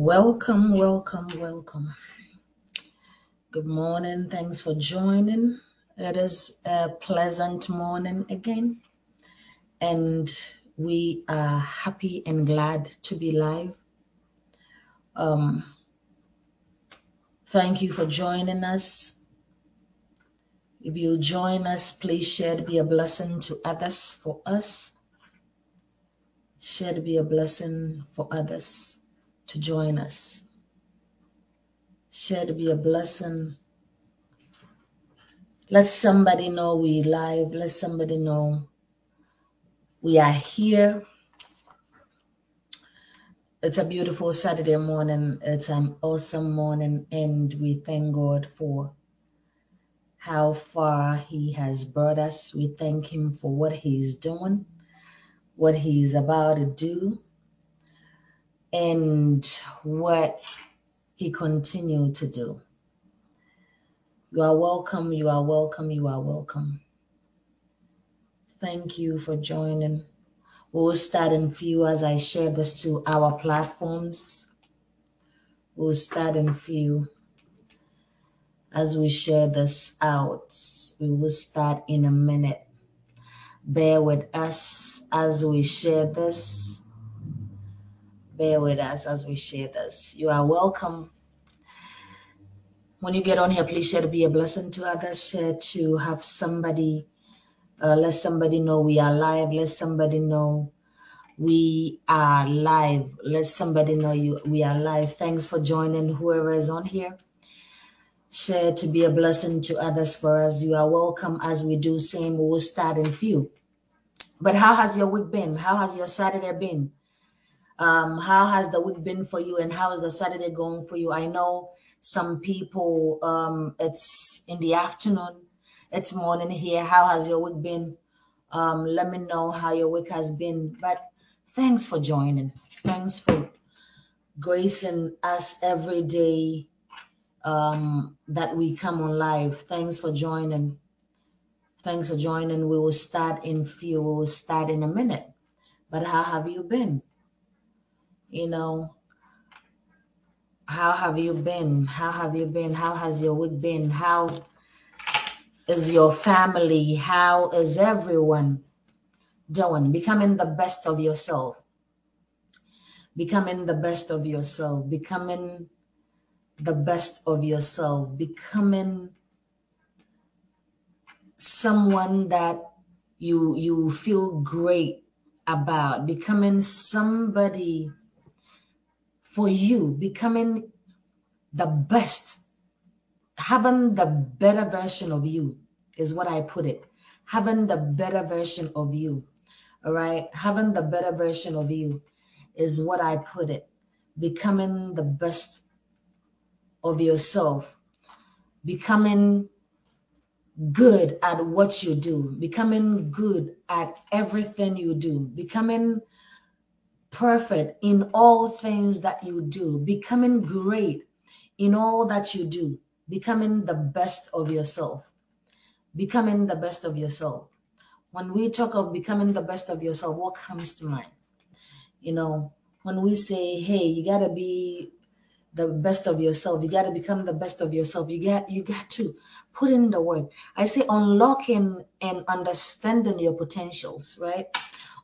Welcome, welcome, welcome. Good morning. Thanks for joining. It is a pleasant morning again, and we are happy and glad to be live. Um, thank you for joining us. If you join us, please share to be a blessing to others for us. Share to be a blessing for others to join us. Share to be a blessing. Let somebody know we live. Let somebody know we are here. It's a beautiful Saturday morning. It's an awesome morning, and we thank God for how far He has brought us. We thank Him for what He's doing, what He's about to do, and what He continued to do. You are welcome, you are welcome, you are welcome. Thank you for joining. We'll start in few as I share this to our platforms. We'll start in few as we share this out. We will start in a minute. Bear with us as we share this. Bear with us as we share this. You are welcome. When you get on here, please share to be a blessing to others. Share to have somebody, uh, let somebody know we are live. Let somebody know we are live. Let somebody know you we are live. Thanks for joining whoever is on here. Share to be a blessing to others for us. You are welcome as we do same. We will start in few. But how has your week been? How has your Saturday been? Um, how has the week been for you and how is the Saturday going for you? I know some people um, it's in the afternoon, it's morning here. How has your week been? Um, let me know how your week has been. But thanks for joining. Thanks for gracing us every day um, that we come on live. Thanks for joining. Thanks for joining. We will start in few. We will start in a minute. But how have you been? You know, how have you been? How have you been? How has your week been? How is your family? How is everyone doing? Becoming the best of yourself. Becoming the best of yourself. Becoming the best of yourself. Becoming someone that you you feel great about. Becoming somebody for you. Becoming the best having the better version of you is what I put it. Having the better version of you. All right. Having the better version of you is what I put it. Becoming the best of yourself. Becoming good at what you do. Becoming good at everything you do. Becoming perfect in all things that you do. Becoming great in all that you do becoming the best of yourself. Becoming the best of yourself. When we talk of becoming the best of yourself, what comes to mind? You know, when we say, hey, you got to be the best of yourself, you got to become the best of yourself, you got you got to put in the work. I say unlocking and understanding your potentials, right?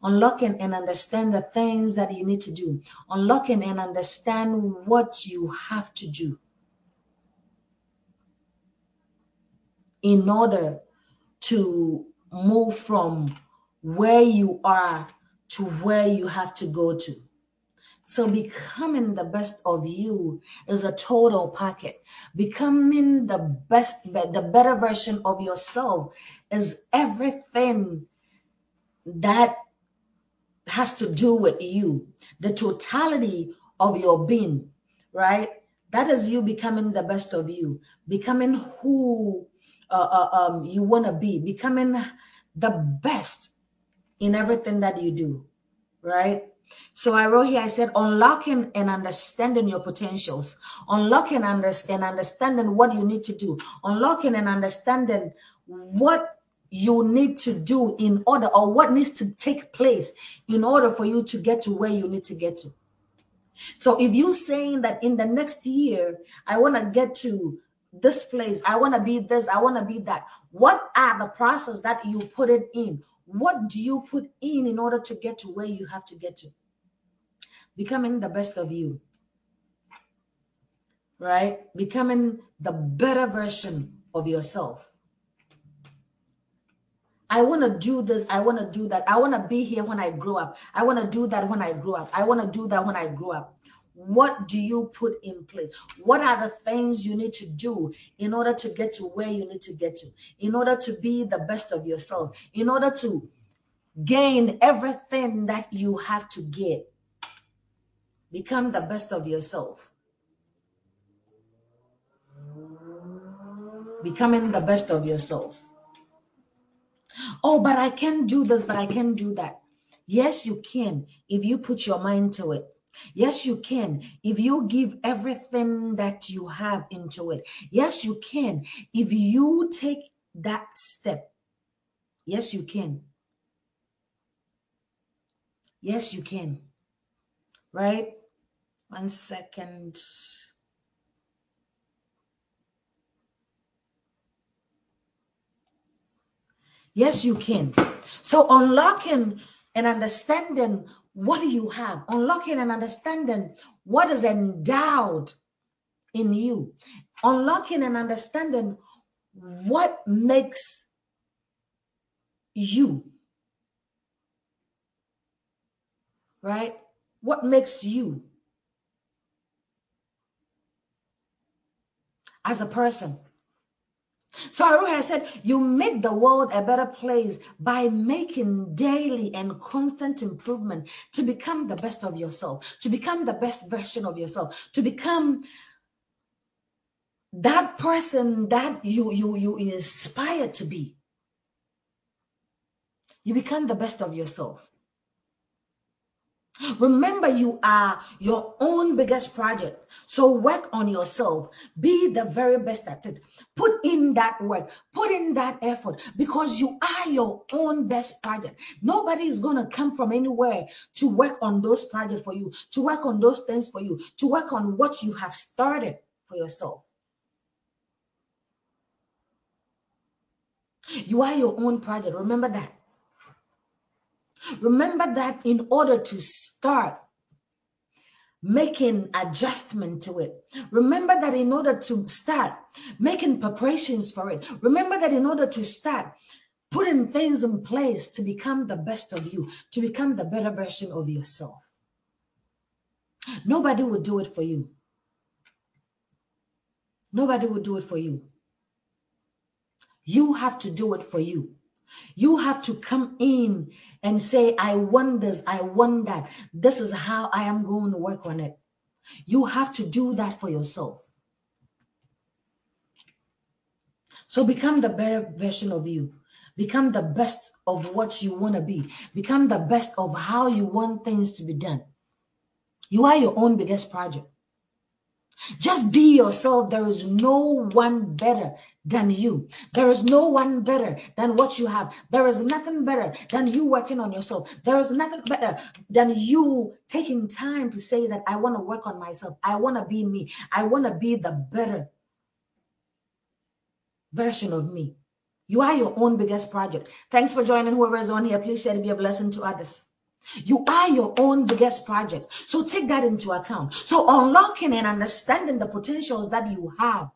Unlocking and understand the things that you need to do. Unlocking and understand what you have to do in order to move from where you are to where you have to go to. So becoming the best of you is a total packet. Becoming the best, the better version of yourself is everything that has to do with you. The totality of your being, right? That is you becoming the best of you, becoming who uh, uh, um, you want to be, becoming the best in everything that you do, right? So I wrote here, I said, unlocking and understanding your potentials, unlocking and understanding what you need to do, unlocking and understanding what you need to do in order or what needs to take place in order for you to get to where you need to get to. So if you're saying that in the next year, I want to get to this place, I want to be this, I want to be that. What are the process that you put it in? What do you put in in order to get to where you have to get to? Becoming the best of you. Right? Becoming the better version of yourself. I want to do this. I want to do that. I want to be here when I grow up. I want to do that when I grow up. I want to do that when I grow up. What do you put in place? What are the things you need to do in order to get to where you need to get to? In order to be the best of yourself? In order to gain everything that you have to get? Become the best of yourself. Becoming the best of yourself. Oh, but I can do this, but I can do that. Yes, you can if you put your mind to it. Yes, you can if you give everything that you have into it. Yes, you can if you take that step. Yes, you can. Yes, you can. Right? One second. Yes, you can. So unlocking and understanding what do you have, unlocking and understanding what is endowed in you, unlocking and understanding what makes you, right? What makes you as a person. So Aruha said, you make the world a better place by making daily and constant improvement to become the best of yourself, to become the best version of yourself, to become that person that you you you inspire to be. You become the best of yourself. Remember, you are your own biggest project. So work on yourself. Be the very best at it. Put in that work. Put in that effort because you are your own best project. Nobody is going to come from anywhere to work on those projects for you, to work on those things for you, to work on what you have started for yourself. You are your own project. Remember that. Remember that in order to start making adjustment to it. Remember that in order to start making preparations for it. Remember that in order to start putting things in place to become the best of you, to become the better version of yourself. Nobody will do it for you. Nobody will do it for you. You have to do it for you. You have to come in and say, I want this, I want that. This is how I am going to work on it. You have to do that for yourself. So become the better version of you. Become the best of what you want to be. Become the best of how you want things to be done. You are your own biggest project. Just be yourself. There is no one better than you. There is no one better than what you have. There is nothing better than you working on yourself. There is nothing better than you taking time to say that I want to work on myself. I want to be me. I want to be the better version of me. You are your own biggest project. Thanks for joining whoever is on here. Please share to be a blessing to others. You are your own biggest project. So take that into account. So unlocking and understanding the potentials that you have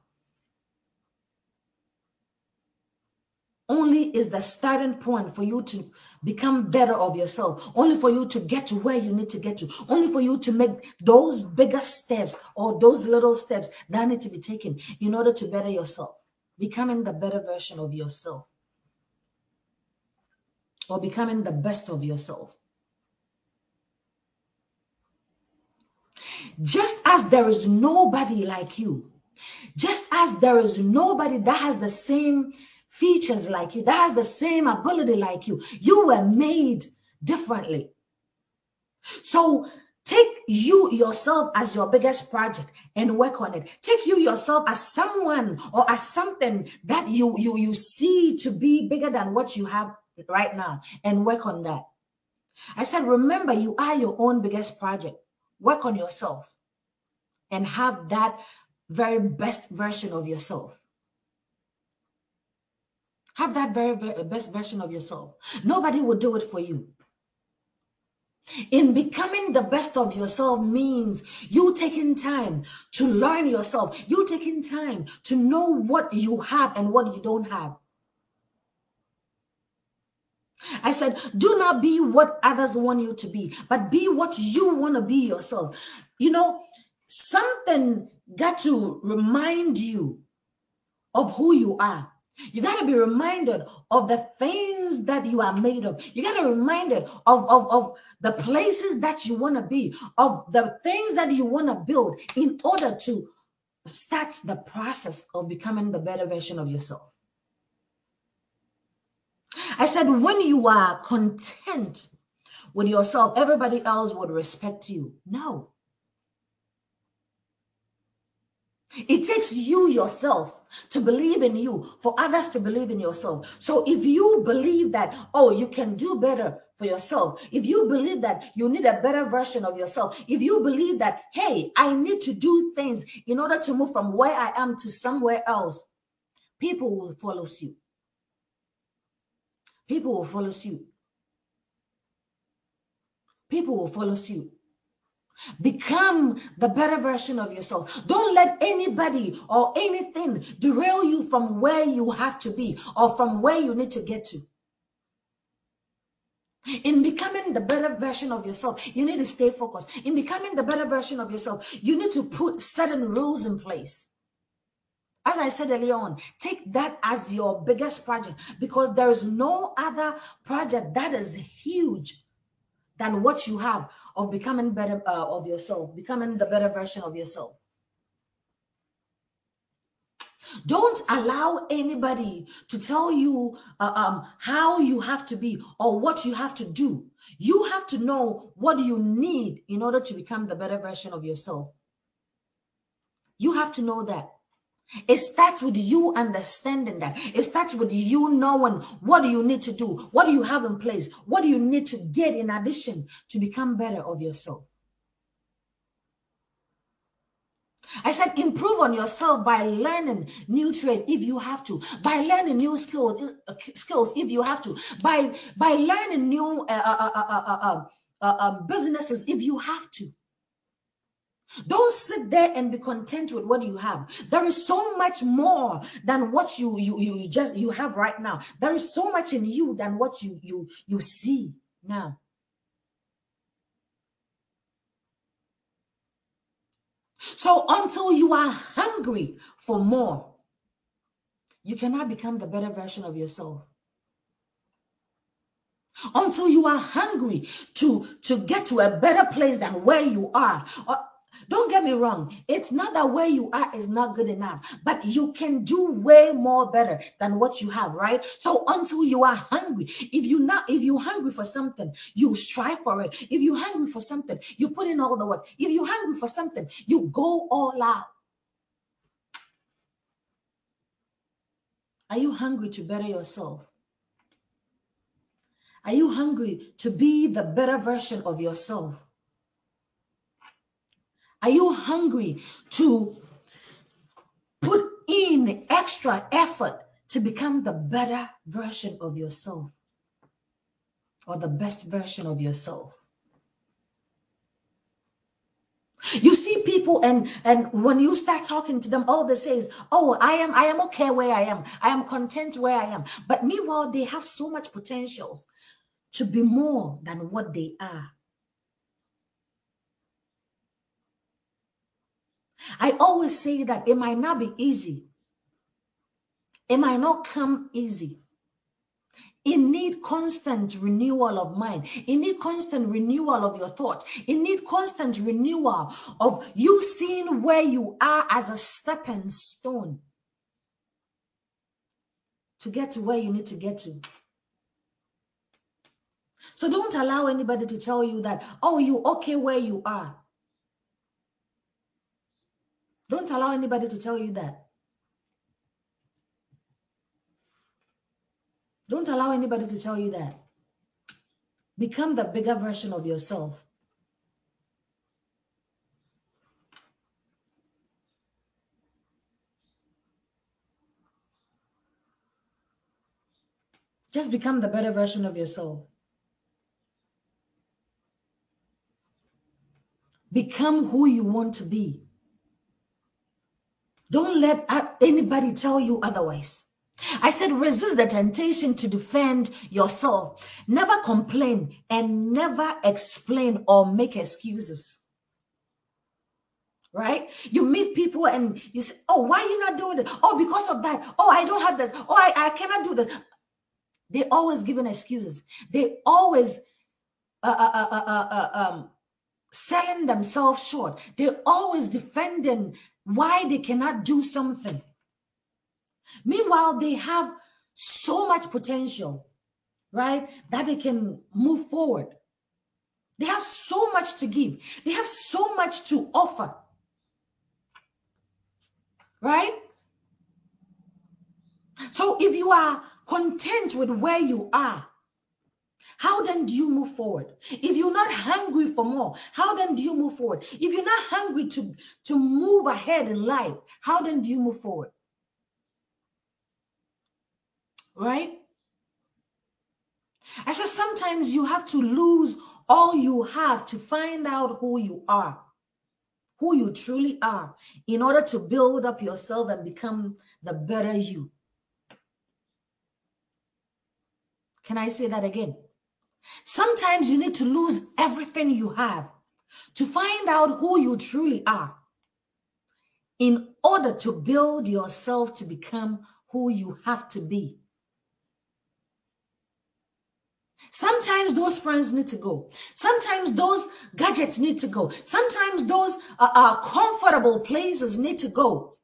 only is the starting point for you to become better of yourself, only for you to get to where you need to get to, only for you to make those bigger steps or those little steps that need to be taken in order to better yourself, becoming the better version of yourself or becoming the best of yourself. Just as there is nobody like you, just as there is nobody that has the same features like you, that has the same ability like you, you were made differently. So take you yourself as your biggest project and work on it. Take you yourself as someone or as something that you you you see to be bigger than what you have right now and work on that. I said, remember, you are your own biggest project. Work on yourself and have that very best version of yourself. Have that very, very best version of yourself. Nobody will do it for you. In becoming the best of yourself means you taking time to learn yourself. You taking time to know what you have and what you don't have. I said, do not be what others want you to be, but be what you want to be yourself. You know, something got to remind you of who you are. You got to be reminded of the things that you are made of. You got to be reminded of, of, of the places that you want to be, of the things that you want to build in order to start the process of becoming the better version of yourself. I said, when you are content with yourself, everybody else would respect you. No. It takes you yourself to believe in you for others to believe in yourself. So if you believe that, oh, you can do better for yourself, if you believe that you need a better version of yourself, if you believe that, hey, I need to do things in order to move from where I am to somewhere else, people will follow suit. People will follow suit. People will follow suit. Become the better version of yourself. Don't let anybody or anything derail you from where you have to be or from where you need to get to. In becoming the better version of yourself, you need to stay focused. In becoming the better version of yourself, you need to put certain rules in place. As I said earlier on, take that as your biggest project because there is no other project that is huge than what you have of becoming better uh, of yourself, becoming the better version of yourself. Don't allow anybody to tell you uh, um, how you have to be or what you have to do. You have to know what you need in order to become the better version of yourself. You have to know that. It starts with you understanding that. It starts with you knowing what do you need to do? What do you have in place? What do you need to get in addition to become better of yourself? I said improve on yourself by learning new trade if you have to, by learning new skills uh, skills if you have to, by by learning new uh, uh, uh, businesses if you have to. Don't sit there and be content with what you have. There is so much more than what you you you just you have right now. There is so much in you than what you you you see now. So until you are hungry for more, you cannot become the better version of yourself until you are hungry to to get to a better place than where you are or don't get me wrong. It's not that where you are is not good enough, but you can do way more better than what you have, right? So until you are hungry, if you not if you're hungry for something, you strive for it. If you're hungry for something, you put in all the work. If you're hungry for something, you go all out. Are you hungry to better yourself? Are you hungry to be the better version of yourself? Are you hungry to put in extra effort to become the better version of yourself or the best version of yourself? You see people and and when you start talking to them, all they say is, "Oh, I am I am okay where I am. I am content where I am." But meanwhile, they have so much potentials to be more than what they are. I always say that it might not be easy. It might not come easy. It need constant renewal of mind. It need constant renewal of your thought. It need constant renewal of you seeing where you are as a stepping stone to get to where you need to get to. So don't allow anybody to tell you that, oh, you okay where you are. Don't allow anybody to tell you that. Don't allow anybody to tell you that. Become the bigger version of yourself. Just become the better version of yourself. Become who you want to be. Don't let anybody tell you otherwise. I said, resist the temptation to defend yourself. Never complain and never explain or make excuses. Right? You meet people and you say, Oh, why are you not doing it? Oh, because of that. Oh, I don't have this. Oh, I, I cannot do this. They always giving excuses. They always uh, uh, uh, um, selling themselves short. They're always defending why they cannot do something. Meanwhile, they have so much potential, right, that they can move forward. They have so much to give. They have so much to offer. Right? So if you are content with where you are, how then do you move forward? If you're not hungry for more, how then do you move forward? If you're not hungry to, to move ahead in life, how then do you move forward? Right? I said sometimes you have to lose all you have to find out who you are, who you truly are, in order to build up yourself and become the better you. Can I say that again? Sometimes you need to lose everything you have to find out who you truly are in order to build yourself to become who you have to be. Sometimes those friends need to go. Sometimes those gadgets need to go. Sometimes those uh, uh, comfortable places need to go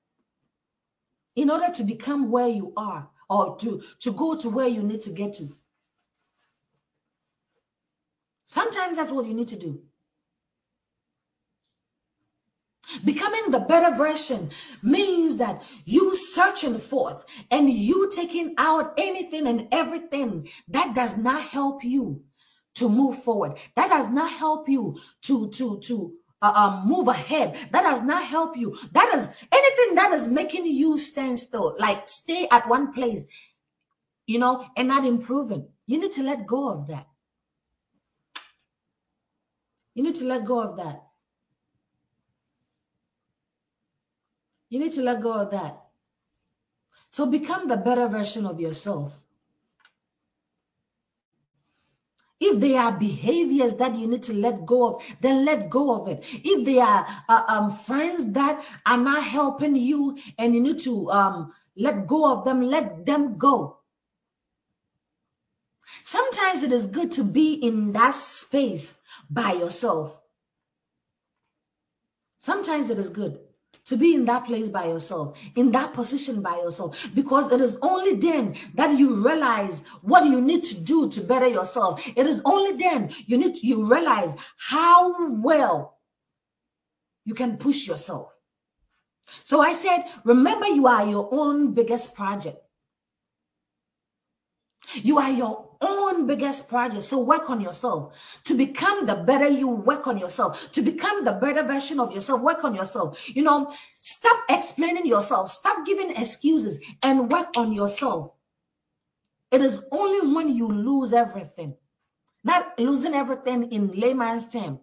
in order to become where you are or to, to go to where you need to get to. Sometimes that's what you need to do. Becoming the better version means that you searching forth and you taking out anything and everything that does not help you to move forward. That does not help you to to to uh, uh, move ahead. That does not help you. That is anything that is making you stand still, like stay at one place, you know, and not improving. You need to let go of that. You need to let go of that. You need to let go of that. So become the better version of yourself. If there are behaviors that you need to let go of, then let go of it. If there are uh, um, friends that are not helping you and you need to um, let go of them, let them go. Sometimes it is good to be in that space by yourself. Sometimes it is good to be in that place by yourself, in that position by yourself, because it is only then that you realize what you need to do to better yourself. It is only then you need to, you realize how well you can push yourself. So I said, remember you are your own biggest project. You are your own biggest project. So work on yourself. To become the better you, work on yourself. To become the better version of yourself, work on yourself. You know, stop explaining yourself. Stop giving excuses and work on yourself. It is only when you lose everything, not losing everything in layman's term,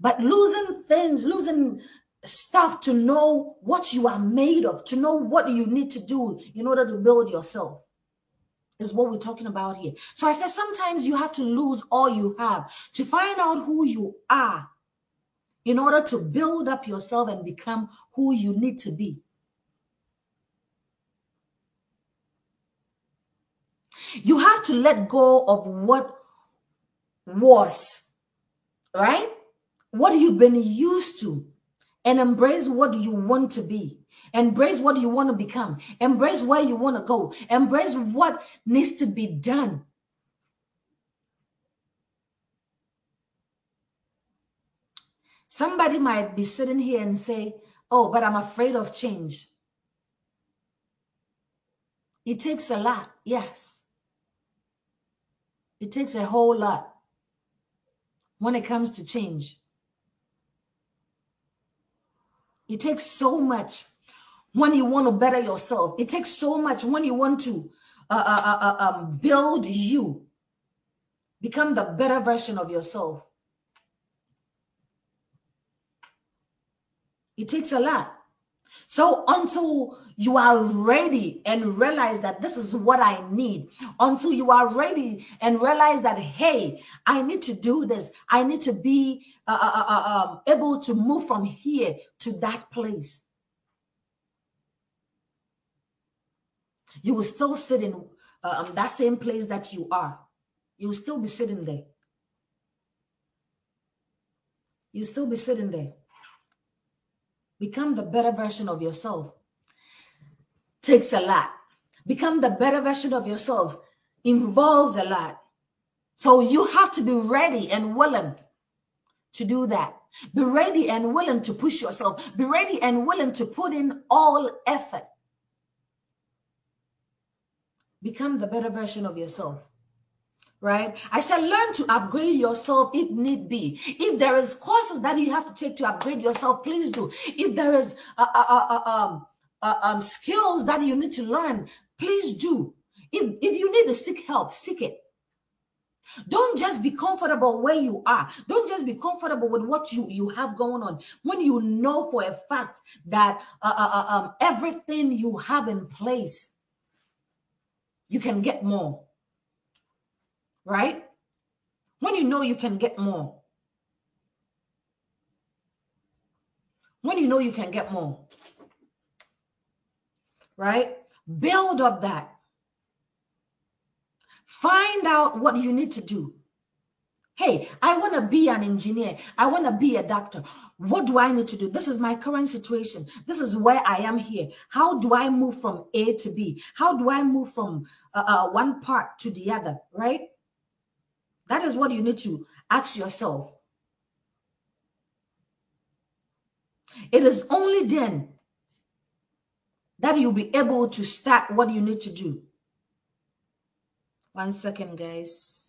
but losing things, losing stuff to know what you are made of, to know what you need to do in order to build yourself is what we're talking about here. So I said sometimes you have to lose all you have to find out who you are in order to build up yourself and become who you need to be. You have to let go of what was, right? What you've been used to and embrace what you want to be. Embrace what you want to become. Embrace where you want to go. Embrace what needs to be done. Somebody might be sitting here and say, Oh, but I'm afraid of change. It takes a lot, yes. It takes a whole lot when it comes to change. It takes so much when you want to better yourself. It takes so much when you want to uh, uh, uh, uh, um, build you, become the better version of yourself. It takes a lot. So until you are ready and realize that this is what I need, until you are ready and realize that, hey, I need to do this, I need to be uh, uh, uh, uh um, able to move from here to that place. You will still sit in uh, um, that same place that you are. You will still be sitting there. You'll still be sitting there. Become the better version of yourself. Takes a lot. Become the better version of yourselves involves a lot. So you have to be ready and willing to do that. Be ready and willing to push yourself. Be ready and willing to put in all effort. Become the better version of yourself right? I said, learn to upgrade yourself if need be. If there is courses that you have to take to upgrade yourself, please do. If there is uh, uh, uh, um, um, skills that you need to learn, please do. If, if you need to seek help, seek it. Don't just be comfortable where you are. Don't just be comfortable with what you, you have going on. When you know for a fact that uh, uh, uh um, everything you have in place, you can get more right? When you know you can get more. When you know you can get more, right? Build up that. Find out what you need to do. Hey, I want to be an engineer. I want to be a doctor. What do I need to do? This is my current situation. This is where I am here. How do I move from A to B? How do I move from uh, uh, one part to the other, right? That is what you need to ask yourself. It is only then that you'll be able to start what you need to do. One second, guys.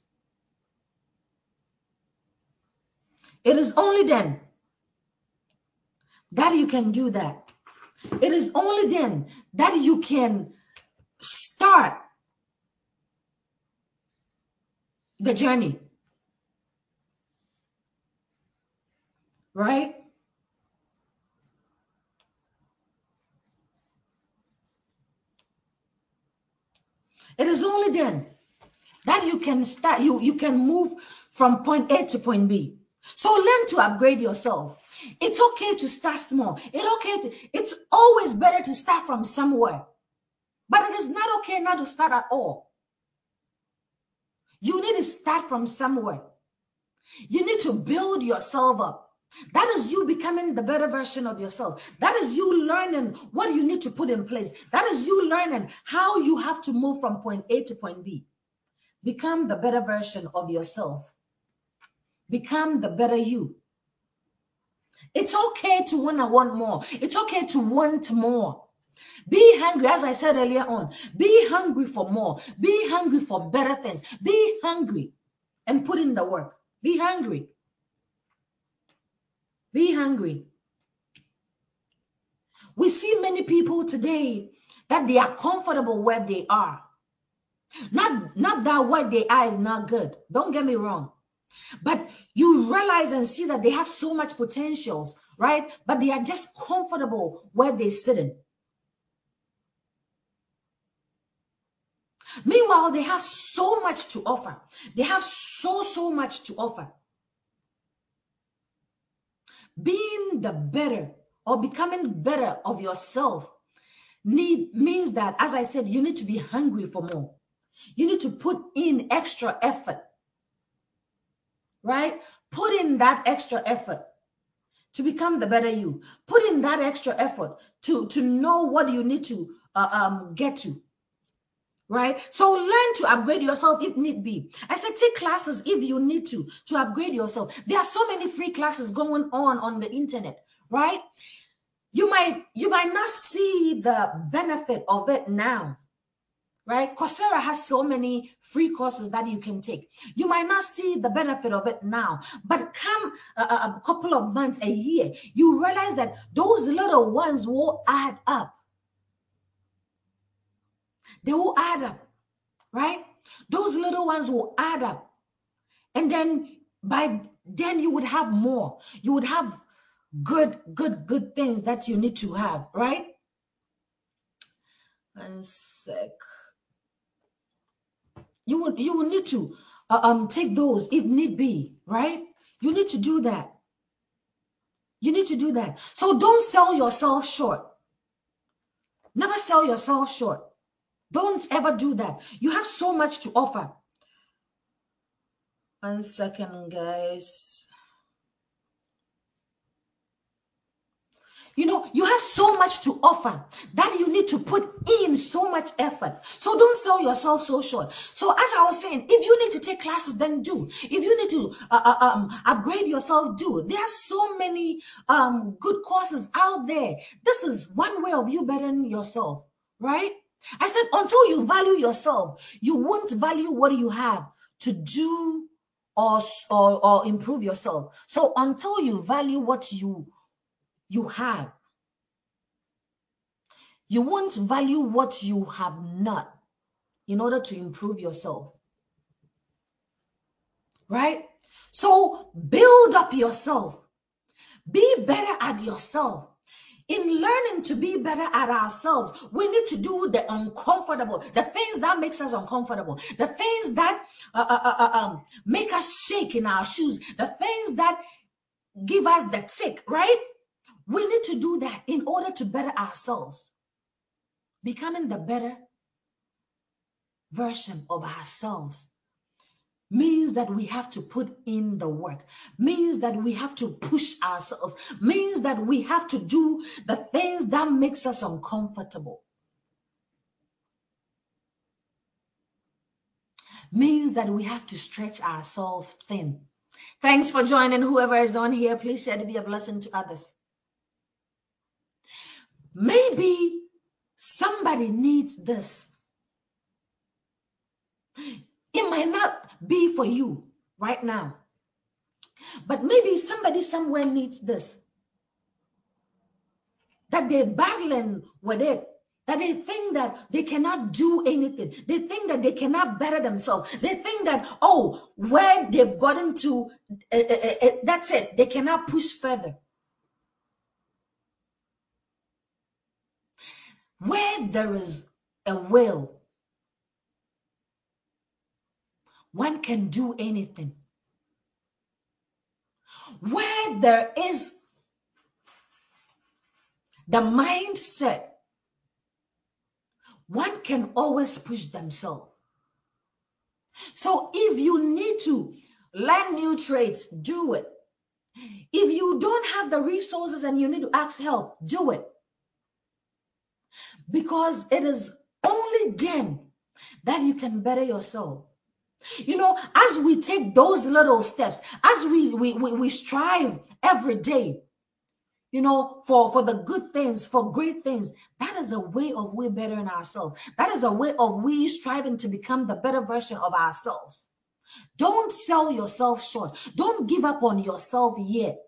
It is only then that you can do that. It is only then that you can start the journey. Right? It is only then that you can start, you, you can move from point A to point B. So learn to upgrade yourself. It's okay to start small. It's okay to, it's always better to start from somewhere. But it is not okay not to start at all. You need to start from somewhere. You need to build yourself up. That is you becoming the better version of yourself. That is you learning what you need to put in place. That is you learning how you have to move from point A to point B. Become the better version of yourself. Become the better you. It's okay to want to want more. It's okay to want more. Be hungry, as I said earlier on. Be hungry for more. Be hungry for better things. Be hungry and put in the work. Be hungry. Be hungry. We see many people today that they are comfortable where they are. Not, not that where they are is not good. Don't get me wrong. But you realize and see that they have so much potentials, right? But they are just comfortable where they're sitting. Meanwhile, they have so much to offer. They have so, so much to offer. Being the better or becoming better of yourself need means that, as I said, you need to be hungry for more. You need to put in extra effort. Right? Put in that extra effort to become the better you. Put in that extra effort to, to know what you need to uh, um, get to right? So learn to upgrade yourself if need be. I said take classes if you need to to upgrade yourself. There are so many free classes going on on the internet, right? You might you might not see the benefit of it now. Right? Coursera has so many free courses that you can take. You might not see the benefit of it now, but come a, a couple of months, a year, you realize that those little ones will add up they will add up. right? Those little ones will add up. And then by then you would have more. You would have good, good, good things that you need to have, right? One sec. You will, you will need to uh, um take those if need be, right? You need to do that. You need to do that. So don't sell yourself short. Never sell yourself short. Don't ever do that. You have so much to offer. One second, guys. You know, you have so much to offer that you need to put in so much effort. So don't sell yourself so short. So as I was saying, if you need to take classes, then do. If you need to uh, uh, um, upgrade yourself, do. There are so many um, good courses out there. This is one way of you bettering yourself, right? I said, until you value yourself, you won't value what you have to do or, or, or improve yourself. So until you value what you you have. You won't value what you have not in order to improve yourself. Right? So build up yourself. Be better at yourself. In learning to be better at ourselves, we need to do the uncomfortable, the things that makes us uncomfortable, the things that uh, uh, uh, uh um, make us shake in our shoes, the things that give us the tick, right? We need to do that in order to better ourselves. Becoming the better version of ourselves means that we have to put in the work, means that we have to push ourselves, means that we have to do the things that makes us uncomfortable. Means that we have to stretch ourselves thin. Thanks for joining. Whoever is on here, please share to be a blessing to others. Maybe somebody needs this. It might not be for you right now, but maybe somebody somewhere needs this. That they're battling with it that they think that they cannot do anything. They think that they cannot better themselves. They think that, oh, where they've gotten to, uh, uh, uh, that's it. They cannot push further. Where there is a will, one can do anything. Where there is the mindset, one can always push themselves. So if you need to learn new traits, do it. If you don't have the resources and you need to ask help, do it because it is only then that you can better yourself. You know, as we take those little steps, as we we, we, we strive every day, you know, for, for the good things, for great things, that is a way of we bettering ourselves. That is a way of we striving to become the better version of ourselves. Don't sell yourself short. Don't give up on yourself yet.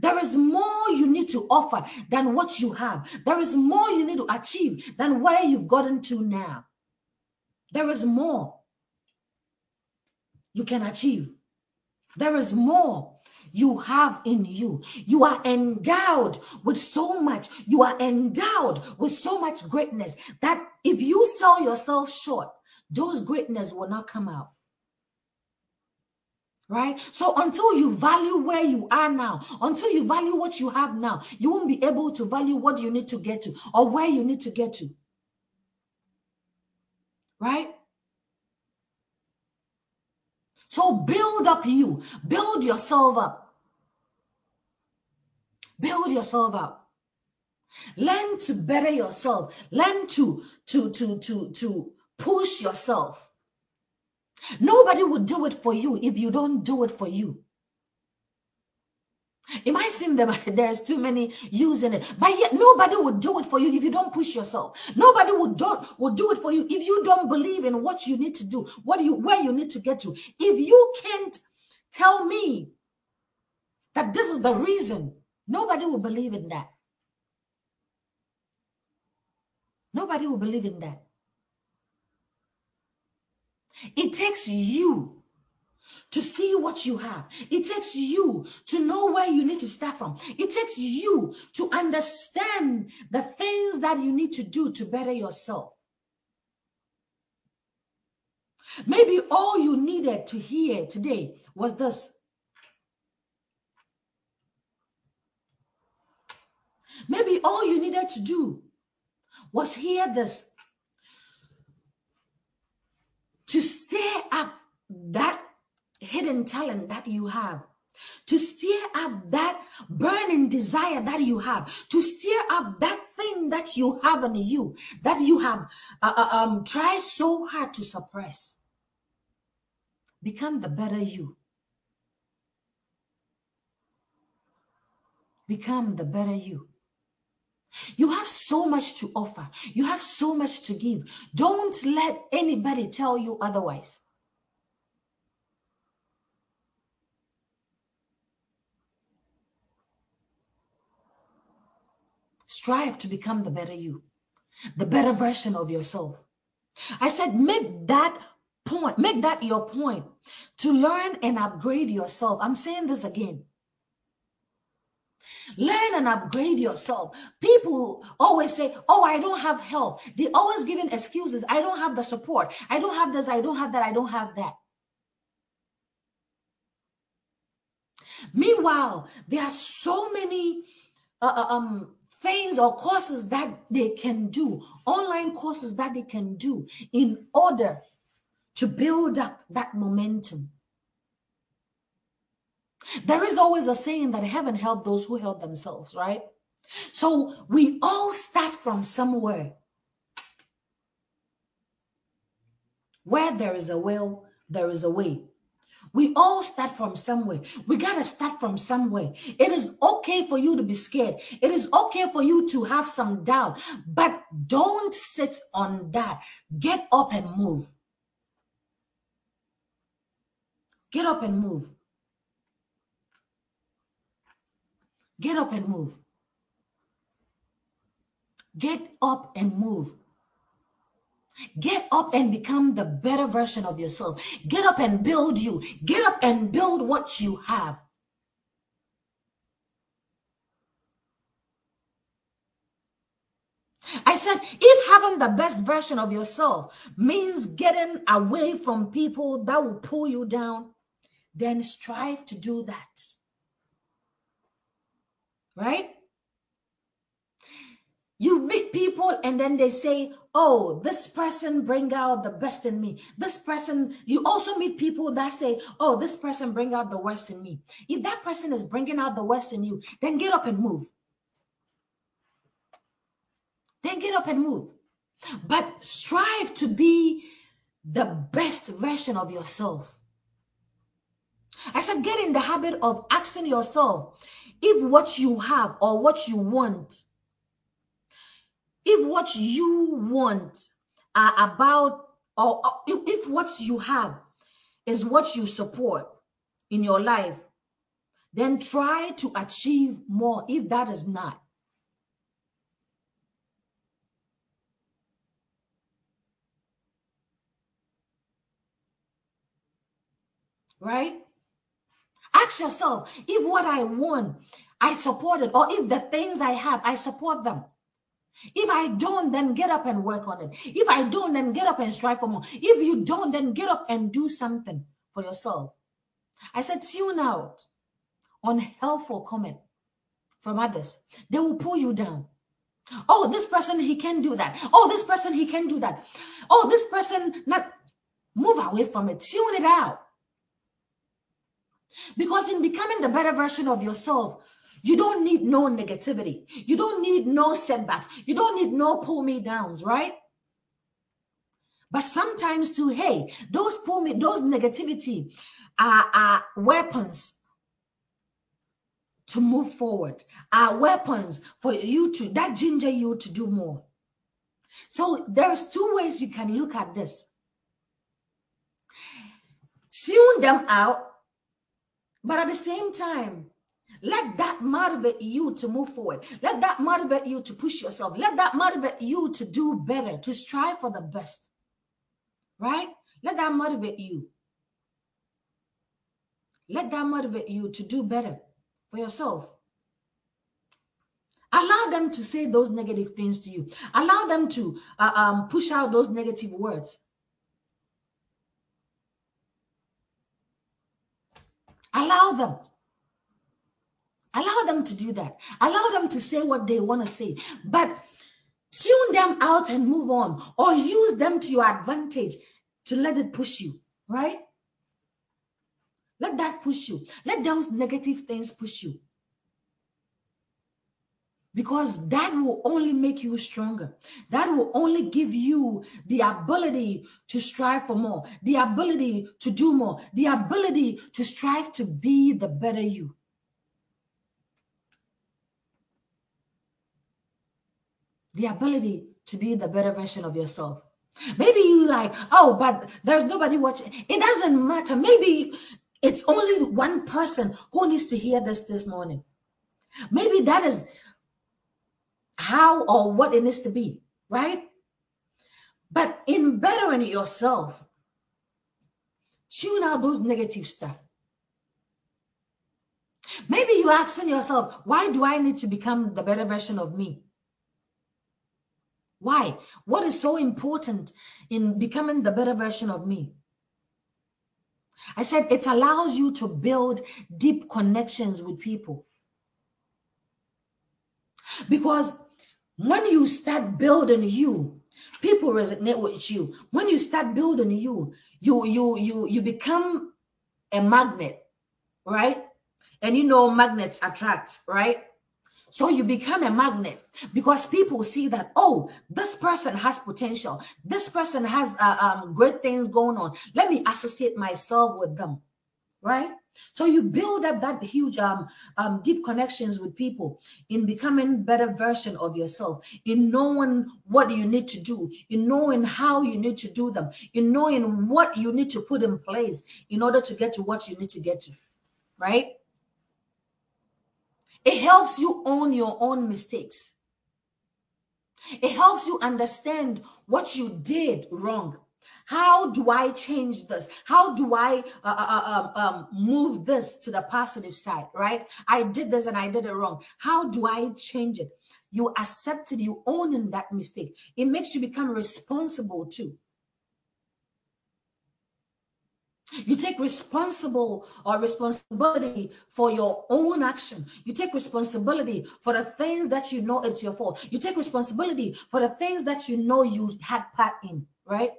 There is more you need to offer than what you have. There is more you need to achieve than where you've gotten to now. There is more you can achieve. There is more you have in you. You are endowed with so much. You are endowed with so much greatness that if you sell yourself short, those greatness will not come out right? So until you value where you are now, until you value what you have now, you won't be able to value what you need to get to or where you need to get to. Right? So build up you, build yourself up. Build yourself up. Learn to better yourself. Learn to to to to to push yourself. Nobody will do it for you if you don't do it for you. It might seem that there's too many using it, but yet nobody will do it for you if you don't push yourself. Nobody will do, will do it for you if you don't believe in what you need to do, what you where you need to get to. If you can't tell me that this is the reason, nobody will believe in that. Nobody will believe in that. It takes you to see what you have. It takes you to know where you need to start from. It takes you to understand the things that you need to do to better yourself. Maybe all you needed to hear today was this. Maybe all you needed to do was hear this to stir up that hidden talent that you have, to stir up that burning desire that you have, to stir up that thing that you have in you, that you have uh, uh, um, tried so hard to suppress. Become the better you. Become the better you. You have so much to offer. You have so much to give. Don't let anybody tell you otherwise. Strive to become the better you, the better version of yourself. I said, make that point, make that your point to learn and upgrade yourself. I'm saying this again. Learn and upgrade yourself. People always say, Oh, I don't have help. They always giving excuses. I don't have the support. I don't have this. I don't have that. I don't have that. Meanwhile, there are so many uh, uh um, things or courses that they can do, online courses that they can do in order to build up that momentum. There is always a saying that heaven help those who help themselves, right? So we all start from somewhere. Where there is a will, there is a way. We all start from somewhere. We got to start from somewhere. It is okay for you to be scared. It is okay for you to have some doubt, but don't sit on that. Get up and move. Get up and move. Get up and move. Get up and move. Get up and become the better version of yourself. Get up and build you. Get up and build what you have. I said, if having the best version of yourself means getting away from people that will pull you down, then strive to do that. Right? You meet people and then they say, oh, this person bring out the best in me. This person, you also meet people that say, oh, this person bring out the worst in me. If that person is bringing out the worst in you, then get up and move. Then get up and move. But strive to be the best version of yourself. I said, get in the habit of asking yourself if what you have or what you want, if what you want are about, or if what you have is what you support in your life, then try to achieve more if that is not. Right? Ask yourself if what I want, I support it, or if the things I have, I support them. If I don't, then get up and work on it. If I don't, then get up and strive for more. If you don't, then get up and do something for yourself. I said, tune out on helpful comment from others. They will pull you down. Oh, this person, he can do that. Oh, this person, he can do that. Oh, this person, not move away from it. Tune it out. Because in becoming the better version of yourself, you don't need no negativity. You don't need no setbacks. You don't need no pull me downs, right? But sometimes too, hey, those pull me, those negativity are, are weapons to move forward, are weapons for you to that ginger you to do more. So there's two ways you can look at this. Tune them out but at the same time, let that motivate you to move forward. Let that motivate you to push yourself. Let that motivate you to do better, to strive for the best. Right? Let that motivate you. Let that motivate you to do better for yourself. Allow them to say those negative things to you. Allow them to uh, um, push out those negative words. Allow them. Allow them to do that. Allow them to say what they want to say. But tune them out and move on or use them to your advantage to let it push you, right? Let that push you. Let those negative things push you. Because that will only make you stronger. That will only give you the ability to strive for more, the ability to do more, the ability to strive to be the better you. The ability to be the better version of yourself. Maybe you like, oh, but there's nobody watching. It doesn't matter. Maybe it's only one person who needs to hear this this morning. Maybe that is how or what it needs to be, right? But in bettering yourself, tune out those negative stuff. Maybe you're asking yourself, why do I need to become the better version of me? Why? What is so important in becoming the better version of me? I said it allows you to build deep connections with people. Because when you start building you, people resonate with you. When you start building you, you you you you become a magnet, right? And you know magnets attract, right? So you become a magnet because people see that, oh, this person has potential. This person has uh, um, great things going on. Let me associate myself with them, right? So you build up that huge, um, um, deep connections with people in becoming better version of yourself, in knowing what you need to do, in knowing how you need to do them, in knowing what you need to put in place in order to get to what you need to get to, right? It helps you own your own mistakes. It helps you understand what you did wrong. How do I change this? How do I uh, uh, uh um, um, move this to the positive side, right? I did this and I did it wrong. How do I change it? You accepted, you owning that mistake. It makes you become responsible too. You take responsible or responsibility for your own action. You take responsibility for the things that you know it's your fault. You take responsibility for the things that you know you had part in, right?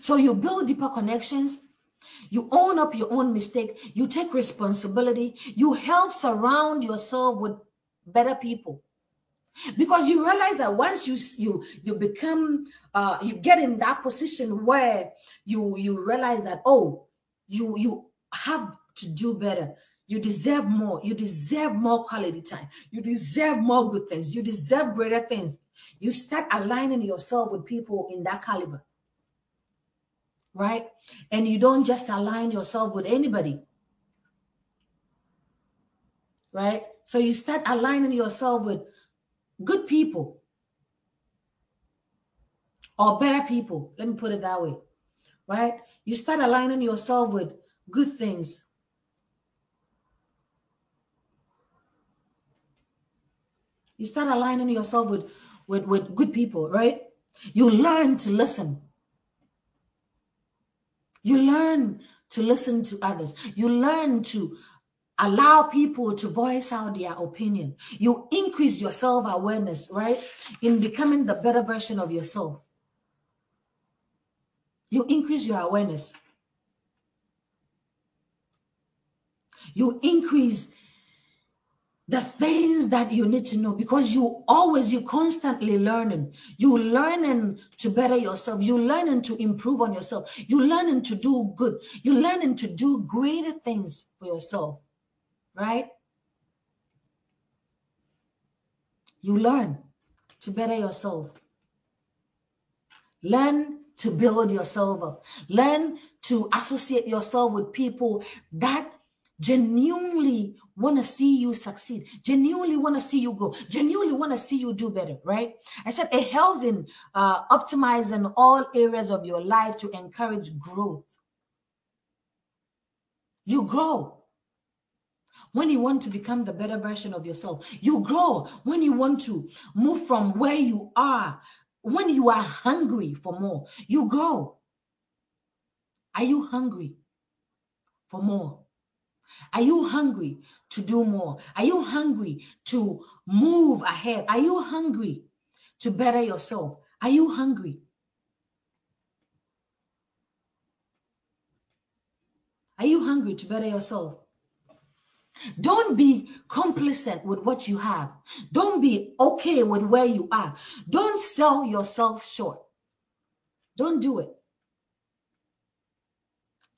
So you build deeper connections. You own up your own mistake. You take responsibility. You help surround yourself with better people because you realize that once you you you become uh you get in that position where you you realize that oh you you have to do better. You deserve more. You deserve more quality time. You deserve more good things. You deserve greater things. You start aligning yourself with people in that caliber. Right? And you don't just align yourself with anybody. Right? So you start aligning yourself with good people or better people. Let me put it that way, right? You start aligning yourself with good things. You start aligning yourself with, with, with good people, right? You learn to listen. You learn to listen to others. You learn to allow people to voice out their opinion. You increase your self awareness, right? In becoming the better version of yourself. You increase your awareness. You increase the things that you need to know because you always you constantly learning you learning to better yourself you learning to improve on yourself you learning to do good you learning to do greater things for yourself right? You learn to better yourself. Learn to build yourself up. Learn to associate yourself with people that genuinely want to see you succeed, genuinely want to see you grow, genuinely want to see you do better, right? I said it helps in uh, optimizing all areas of your life to encourage growth. You grow when you want to become the better version of yourself. You grow when you want to move from where you are, when you are hungry for more. You grow. Are you hungry for more? Are you hungry to do more? Are you hungry to move ahead? Are you hungry to better yourself? Are you hungry? Are you hungry to better yourself? Don't be complacent with what you have. Don't be okay with where you are. Don't sell yourself short. Don't do it.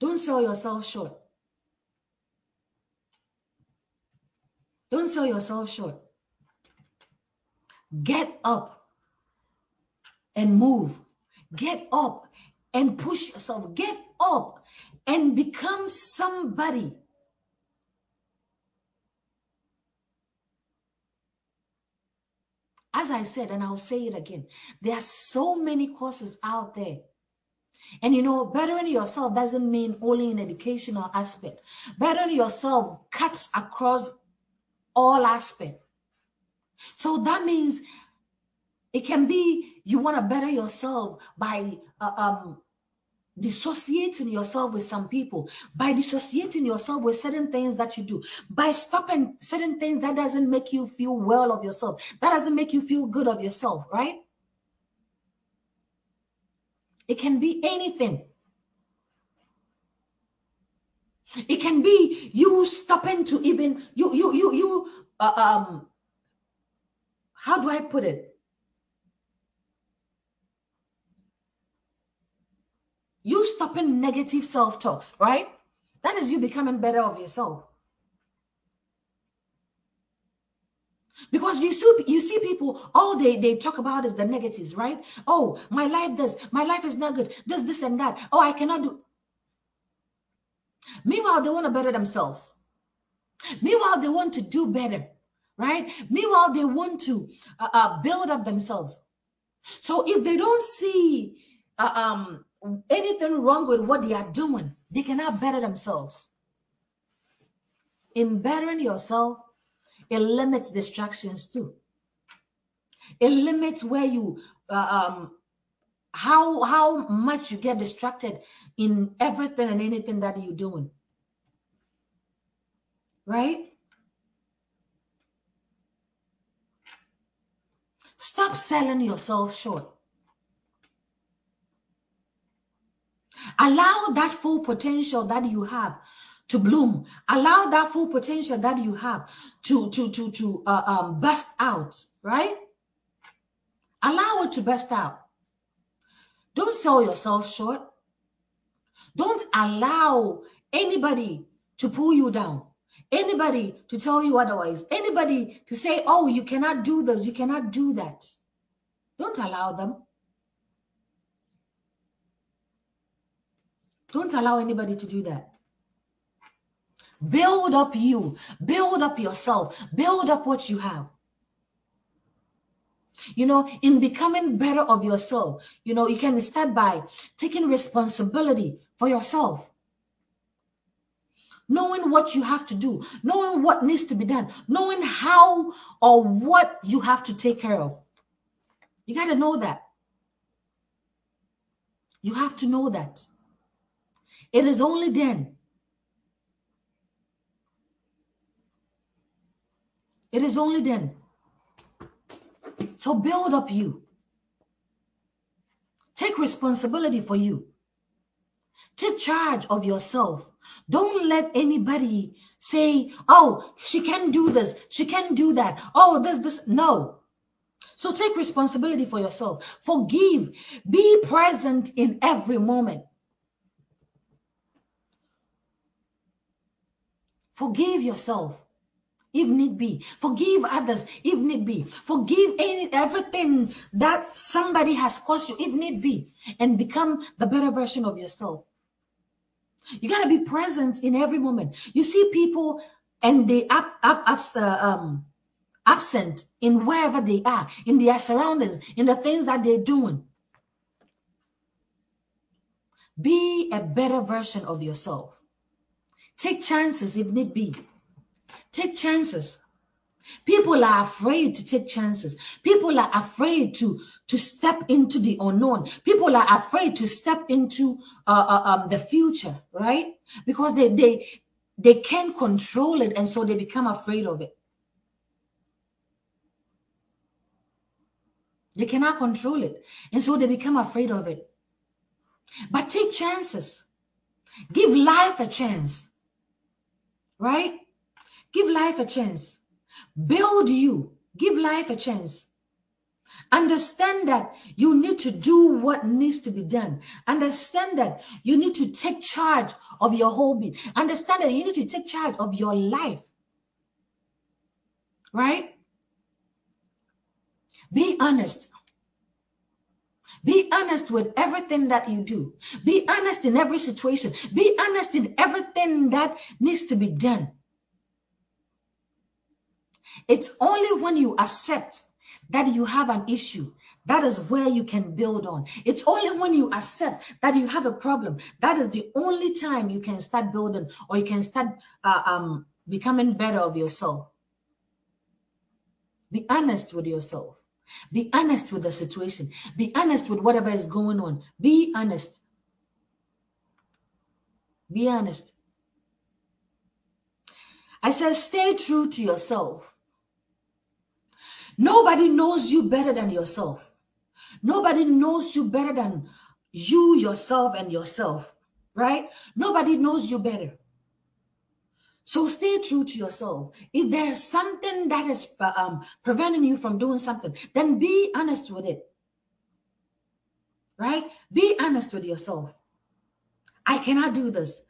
Don't sell yourself short. Don't sell yourself short. Get up and move. Get up and push yourself. Get up and become somebody. As I said, and I'll say it again, there are so many courses out there. And you know, bettering yourself doesn't mean only in educational aspect. Bettering yourself cuts across all aspect. So that means it can be you want to better yourself by uh, um, dissociating yourself with some people, by dissociating yourself with certain things that you do, by stopping certain things that doesn't make you feel well of yourself, that doesn't make you feel good of yourself, right? It can be anything. It can be you stopping to even you you you you uh, um how do I put it? You stopping negative self-talks, right? That is you becoming better of yourself. Because you see, you see people, all they, they talk about is the negatives, right? Oh, my life does, my life is not good, this, this, and that. Oh, I cannot do. Meanwhile, they want to better themselves. Meanwhile, they want to do better, right? Meanwhile, they want to uh, uh, build up themselves. So if they don't see uh, um, anything wrong with what they are doing, they cannot better themselves. In bettering yourself, it limits distractions too. It limits where you uh, um, how how much you get distracted in everything and anything that you're doing right stop selling yourself short allow that full potential that you have to bloom allow that full potential that you have to to to to uh, um, burst out right allow it to burst out don't sell yourself short. Don't allow anybody to pull you down. Anybody to tell you otherwise. Anybody to say, oh, you cannot do this, you cannot do that. Don't allow them. Don't allow anybody to do that. Build up you. Build up yourself. Build up what you have. You know, in becoming better of yourself, you know, you can start by taking responsibility for yourself. Knowing what you have to do, knowing what needs to be done, knowing how or what you have to take care of. You got to know that. You have to know that. It is only then. It is only then so build up you. Take responsibility for you. Take charge of yourself. Don't let anybody say, oh, she can do this. She can do that. Oh, this, this. No. So take responsibility for yourself. Forgive. Be present in every moment. Forgive yourself if need be. Forgive others if need be. Forgive any everything that somebody has caused you if need be. And become the better version of yourself. You got to be present in every moment. You see people and they up, up, up, uh, um, absent in wherever they are, in their surroundings, in the things that they're doing. Be a better version of yourself. Take chances if need be. Take chances. People are afraid to take chances. People are afraid to, to step into the unknown. People are afraid to step into uh, uh, um, the future, right? Because they, they, they can't control it and so they become afraid of it. They cannot control it. And so they become afraid of it. But take chances. Give life a chance. Right? Give life a chance. Build you. Give life a chance. Understand that you need to do what needs to be done. Understand that you need to take charge of your whole being. Understand that you need to take charge of your life. Right? Be honest. Be honest with everything that you do. Be honest in every situation. Be honest in everything that needs to be done. It's only when you accept that you have an issue that is where you can build on. It's only when you accept that you have a problem that is the only time you can start building or you can start uh, um, becoming better of yourself. Be honest with yourself. Be honest with the situation. Be honest with whatever is going on. Be honest. Be honest. I said, stay true to yourself. Nobody knows you better than yourself. Nobody knows you better than you, yourself, and yourself, right? Nobody knows you better. So stay true to yourself. If there's something that is um, preventing you from doing something, then be honest with it. Right? Be honest with yourself. I cannot do this.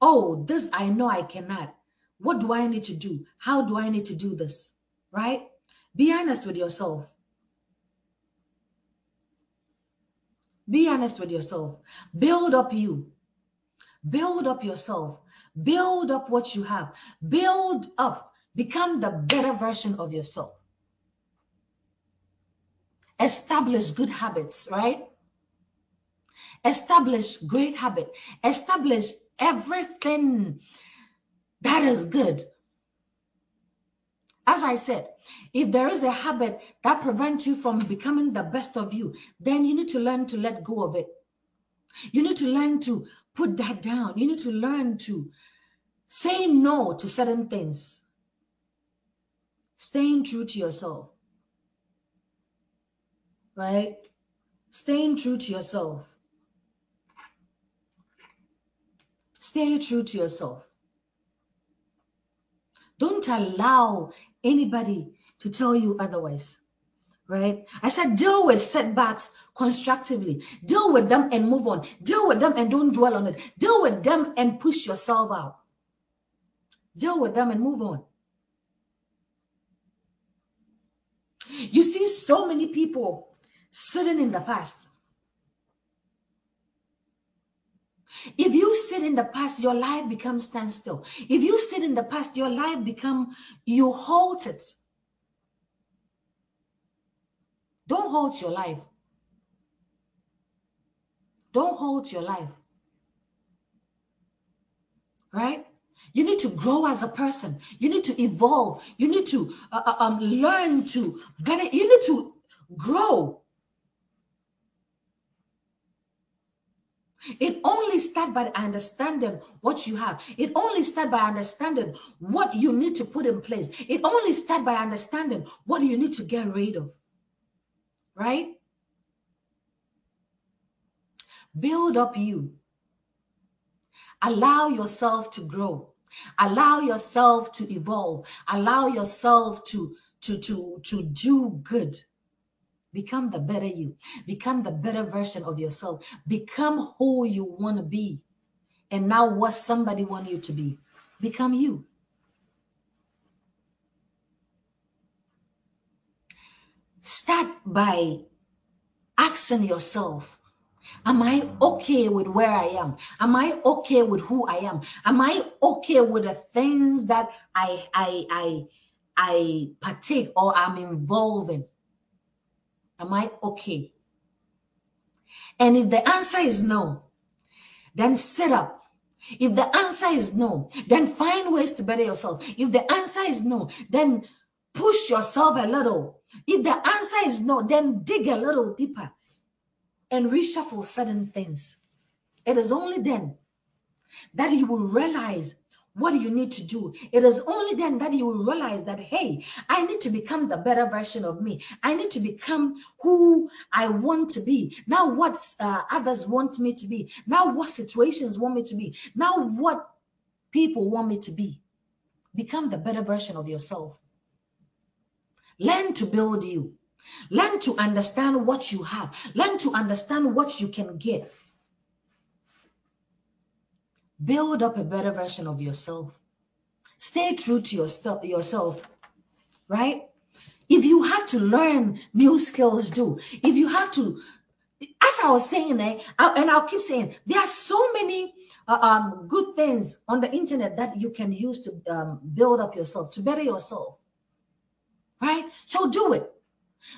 Oh, this I know I cannot. What do I need to do? How do I need to do this? Right? Be honest with yourself. Be honest with yourself. Build up you. Build up yourself. Build up what you have. Build up. Become the better version of yourself. Establish good habits, right? Establish great habit. Establish everything that is good. As I said, if there is a habit that prevents you from becoming the best of you, then you need to learn to let go of it. You need to learn to put that down. You need to learn to say no to certain things. Staying true to yourself. Right? Staying true to yourself. Stay true to yourself. Don't allow anybody to tell you otherwise right? I said deal with setbacks constructively. Deal with them and move on. Deal with them and don't dwell on it. Deal with them and push yourself out. Deal with them and move on. You see so many people sitting in the past. If you sit in the past, your life becomes standstill. If you sit in the past, your life become you halt it. Don't hold your life. Don't hold your life. Right? You need to grow as a person. You need to evolve. You need to uh, uh um, learn to better. You need to grow. It only starts by understanding what you have. It only starts by understanding what you need to put in place. It only starts by understanding what you need to get rid of right? Build up you. Allow yourself to grow. Allow yourself to evolve. Allow yourself to, to, to, to do good. Become the better you. Become the better version of yourself. Become who you want to be. And now what somebody want you to be. Become you. Start by asking yourself, Am I okay with where I am? Am I okay with who I am? Am I okay with the things that I I I I partake or I'm involved in? Am I okay? And if the answer is no, then sit up. If the answer is no, then find ways to better yourself. If the answer is no, then push yourself a little. If the answer is no, then dig a little deeper and reshuffle certain things. It is only then that you will realize what you need to do. It is only then that you will realize that, hey, I need to become the better version of me. I need to become who I want to be. Now, what uh, others want me to be. Now, what situations want me to be. Now, what people want me to be. Become the better version of yourself. Learn to build you. Learn to understand what you have. Learn to understand what you can get. Build up a better version of yourself. Stay true to yourself, yourself, right? If you have to learn new skills, do. If you have to, as I was saying, eh, and I'll keep saying, there are so many uh, um, good things on the internet that you can use to um, build up yourself, to better yourself, right? So do it.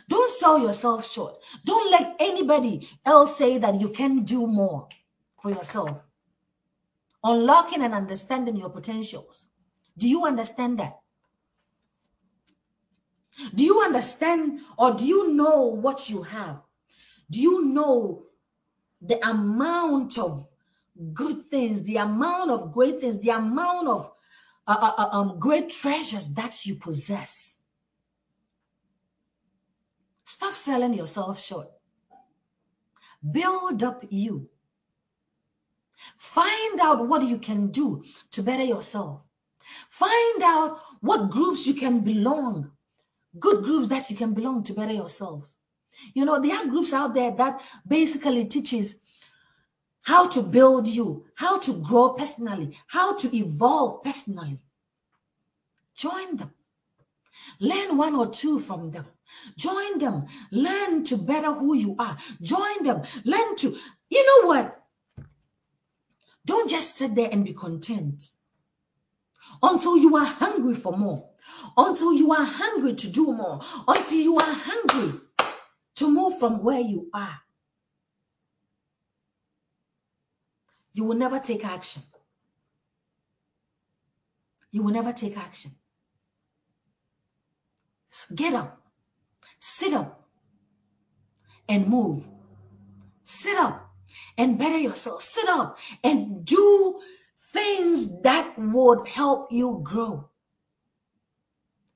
Don't sell yourself short. Don't let anybody else say that you can do more for yourself. Unlocking and understanding your potentials. Do you understand that? Do you understand or do you know what you have? Do you know the amount of good things, the amount of great things, the amount of uh, uh, uh um, great treasures that you possess? Stop selling yourself short. Build up you. Find out what you can do to better yourself. Find out what groups you can belong, good groups that you can belong to better yourselves. You know, there are groups out there that basically teaches how to build you, how to grow personally, how to evolve personally. Join them. Learn one or two from them. Join them. Learn to better who you are. Join them. Learn to, you know what? Don't just sit there and be content until you are hungry for more, until you are hungry to do more, until you are hungry to move from where you are. You will never take action. You will never take action. Get up, sit up, and move. Sit up and better yourself. Sit up and do things that would help you grow.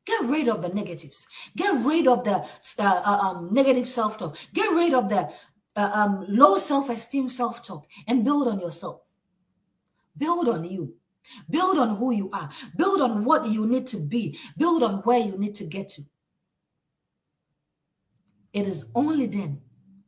Get rid of the negatives. Get rid of the uh, uh, um, negative self-talk. Get rid of the uh, um, low self-esteem self-talk and build on yourself. Build on you. Build on who you are. Build on what you need to be. Build on where you need to get to. It is only then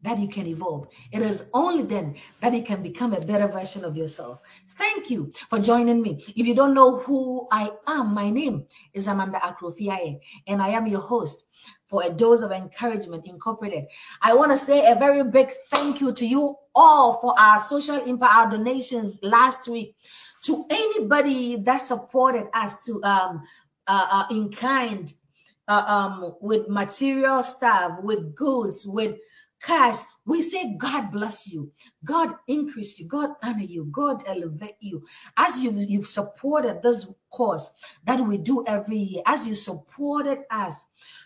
that you can evolve. It is only then that you can become a better version of yourself. Thank you for joining me. If you don't know who I am, my name is Amanda Akrofiaye, and I am your host for A Dose of Encouragement Incorporated. I want to say a very big thank you to you all for our social impact, our donations last week. To anybody that supported us to um, uh, uh, in kind, uh, um, with material stuff, with goods, with cash, we say, God bless you. God increase you. God honor you. God elevate you. As you've, you've supported this course that we do every year, as you supported us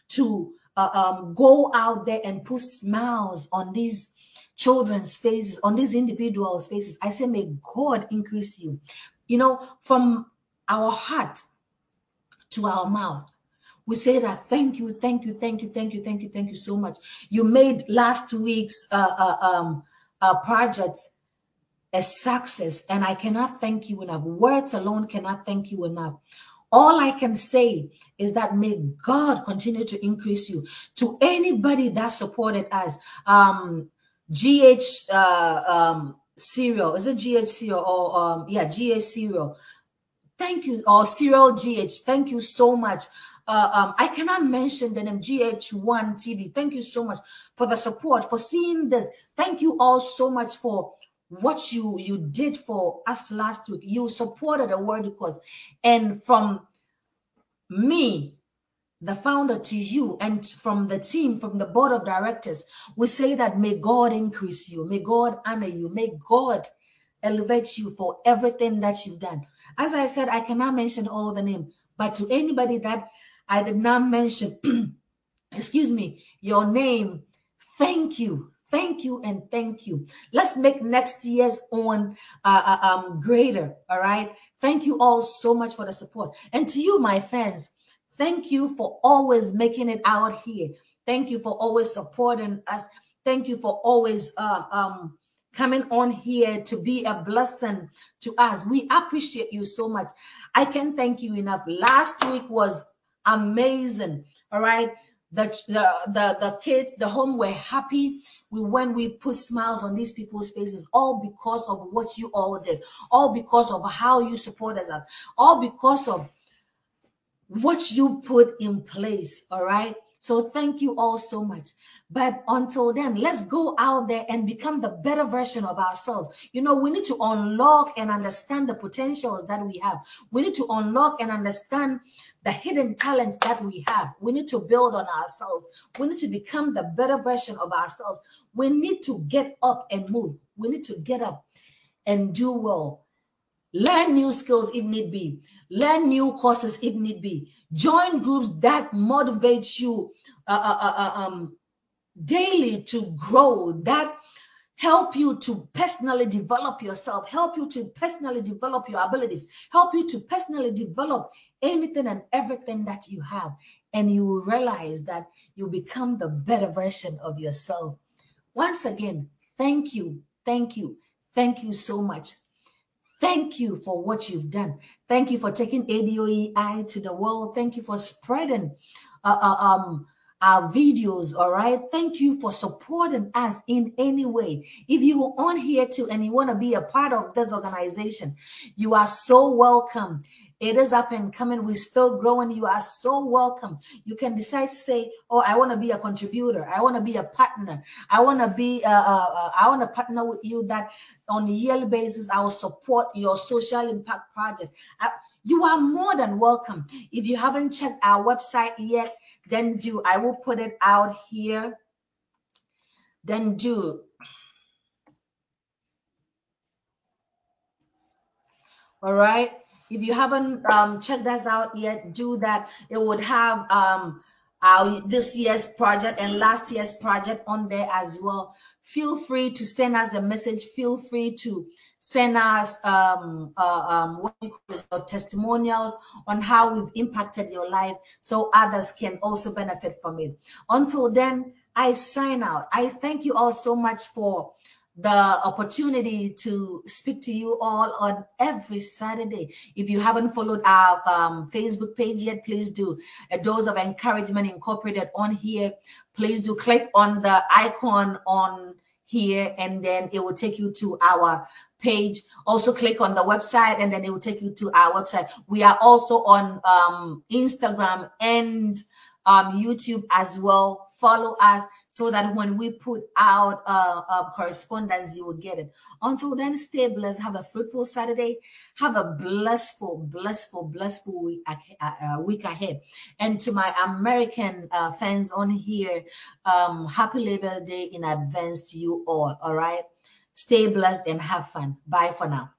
to uh, um, go out there and put smiles on these children's faces, on these individuals' faces, I say, may God increase you. You know, from our heart to our mouth, we say that thank you, thank you, thank you, thank you, thank you, thank you so much. You made last week's uh, uh, um, uh, project a success, and I cannot thank you enough. Words alone cannot thank you enough. All I can say is that may God continue to increase you. To anybody that supported us, um, GH uh, um, cereal, is it GH cereal or um, yeah, GH cereal? Thank you, or cereal GH. Thank you so much uh, um, I cannot mention the name GHOne TV. Thank you so much for the support, for seeing this. Thank you all so much for what you you did for us last week. You supported a word cause, and from me, the founder, to you, and from the team, from the board of directors, we say that may God increase you, may God honor you, may God elevate you for everything that you've done. As I said, I cannot mention all the name, but to anybody that I did not mention, excuse me, your name, thank you. Thank you and thank you. Let's make next year's on uh, uh, um, greater. All right. Thank you all so much for the support. And to you, my fans, thank you for always making it out here. Thank you for always supporting us. Thank you for always uh, um, coming on here to be a blessing to us. We appreciate you so much. I can't thank you enough. Last week was amazing. All right. The, the, the, the kids, the home were happy. We when we put smiles on these people's faces, all because of what you all did, all because of how you supported us, all because of what you put in place. All right. So thank you all so much. But until then, let's go out there and become the better version of ourselves. You know, we need to unlock and understand the potentials that we have. We need to unlock and understand the hidden talents that we have. We need to build on ourselves. We need to become the better version of ourselves. We need to get up and move. We need to get up and do well. Learn new skills if need be. Learn new courses if need be. Join groups that motivate you uh, uh, uh, uh um, daily to grow, that help you to personally develop yourself, help you to personally develop your abilities, help you to personally develop anything and everything that you have. And you will realize that you become the better version of yourself. Once again, thank you, thank you, thank you so much. Thank you for what you've done. Thank you for taking ADOEI to the world. Thank you for spreading uh, uh, um, our videos. All right. Thank you for supporting us in any way. If you are on here too and you want to be a part of this organization, you are so welcome. It is up and coming. We're still growing. You are so welcome. You can decide to say, "Oh, I want to be a contributor. I want to be a partner. I want to be. Uh, uh, uh, I want to partner with you. That on a yearly basis, I will support your social impact project." I, you are more than welcome. If you haven't checked our website yet, then do. I will put it out here. Then do. All right. If you haven't um, checked us out yet, do that. It would have um, our this year's project and last year's project on there as well. Feel free to send us a message. Feel free to send us um, uh, um, what you call it, testimonials on how we've impacted your life so others can also benefit from it. Until then, I sign out. I thank you all so much for the opportunity to speak to you all on every Saturday. If you haven't followed our um, Facebook page yet, please do. A dose of encouragement incorporated on here. Please do click on the icon on here and then it will take you to our page. Also click on the website and then it will take you to our website. We are also on um, Instagram and um, YouTube as well. Follow us so that when we put out correspondence, you will get it. Until then, stay blessed. Have a fruitful Saturday. Have a blissful, blissful, blissful week, uh week ahead. And to my American uh, fans on here, um, happy Labor Day in advance to you all. All right. Stay blessed and have fun. Bye for now.